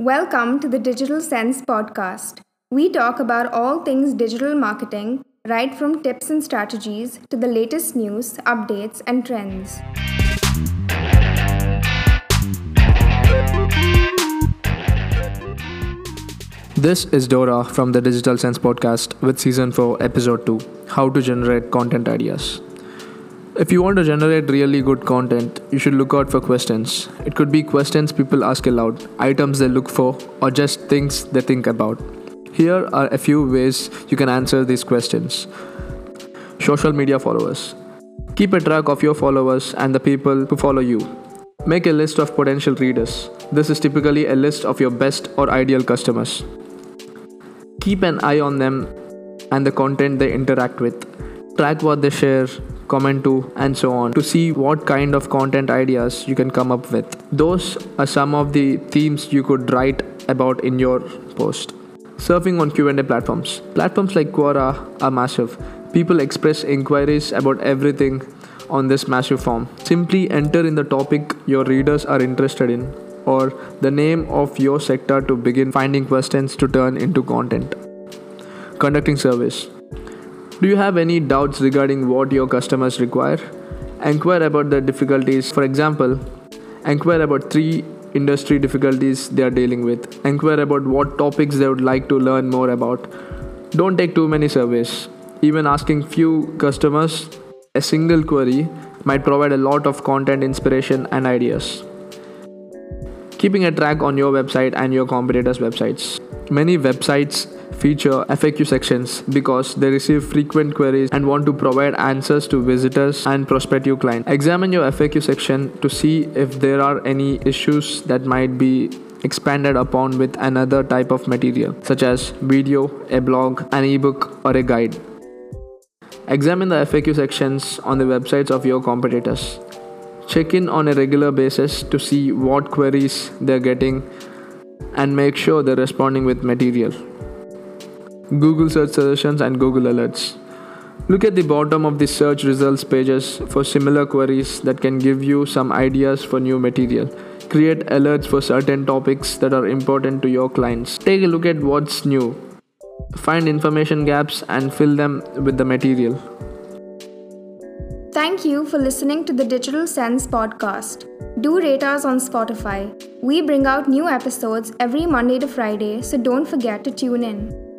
Welcome to the Digital Sense podcast. We talk about all things digital marketing, right from tips and strategies to the latest news, updates, and trends. This is Dora from the Digital Sense podcast with season 4, episode 2 How to Generate Content Ideas. If you want to generate really good content, you should look out for questions. It could be questions people ask aloud, items they look for, or just things they think about. Here are a few ways you can answer these questions. Social media followers. Keep a track of your followers and the people who follow you. Make a list of potential readers. This is typically a list of your best or ideal customers. Keep an eye on them and the content they interact with. Track what they share, comment to, and so on to see what kind of content ideas you can come up with. Those are some of the themes you could write about in your post. Surfing on Q&A platforms. Platforms like Quora are massive. People express inquiries about everything on this massive form. Simply enter in the topic your readers are interested in or the name of your sector to begin finding questions to turn into content. Conducting surveys. Do you have any doubts regarding what your customers require? Enquire about their difficulties. For example, enquire about three industry difficulties they are dealing with. Enquire about what topics they would like to learn more about. Don't take too many surveys. Even asking few customers a single query might provide a lot of content inspiration and ideas keeping a track on your website and your competitors' websites. Many websites feature FAQ sections because they receive frequent queries and want to provide answers to visitors and prospective clients. Examine your FAQ section to see if there are any issues that might be expanded upon with another type of material, such as video, a blog, an ebook, or a guide. Examine the FAQ sections on the websites of your competitors. Check in on a regular basis to see what queries they're getting and make sure they're responding with material. Google search suggestions and Google alerts. Look at the bottom of the search results pages for similar queries that can give you some ideas for new material. Create alerts for certain topics that are important to your clients. Take a look at what's new. Find information gaps and fill them with the material. Thank you for listening to the Digital Sense podcast. Do rate us on Spotify. We bring out new episodes every Monday to Friday, so don't forget to tune in.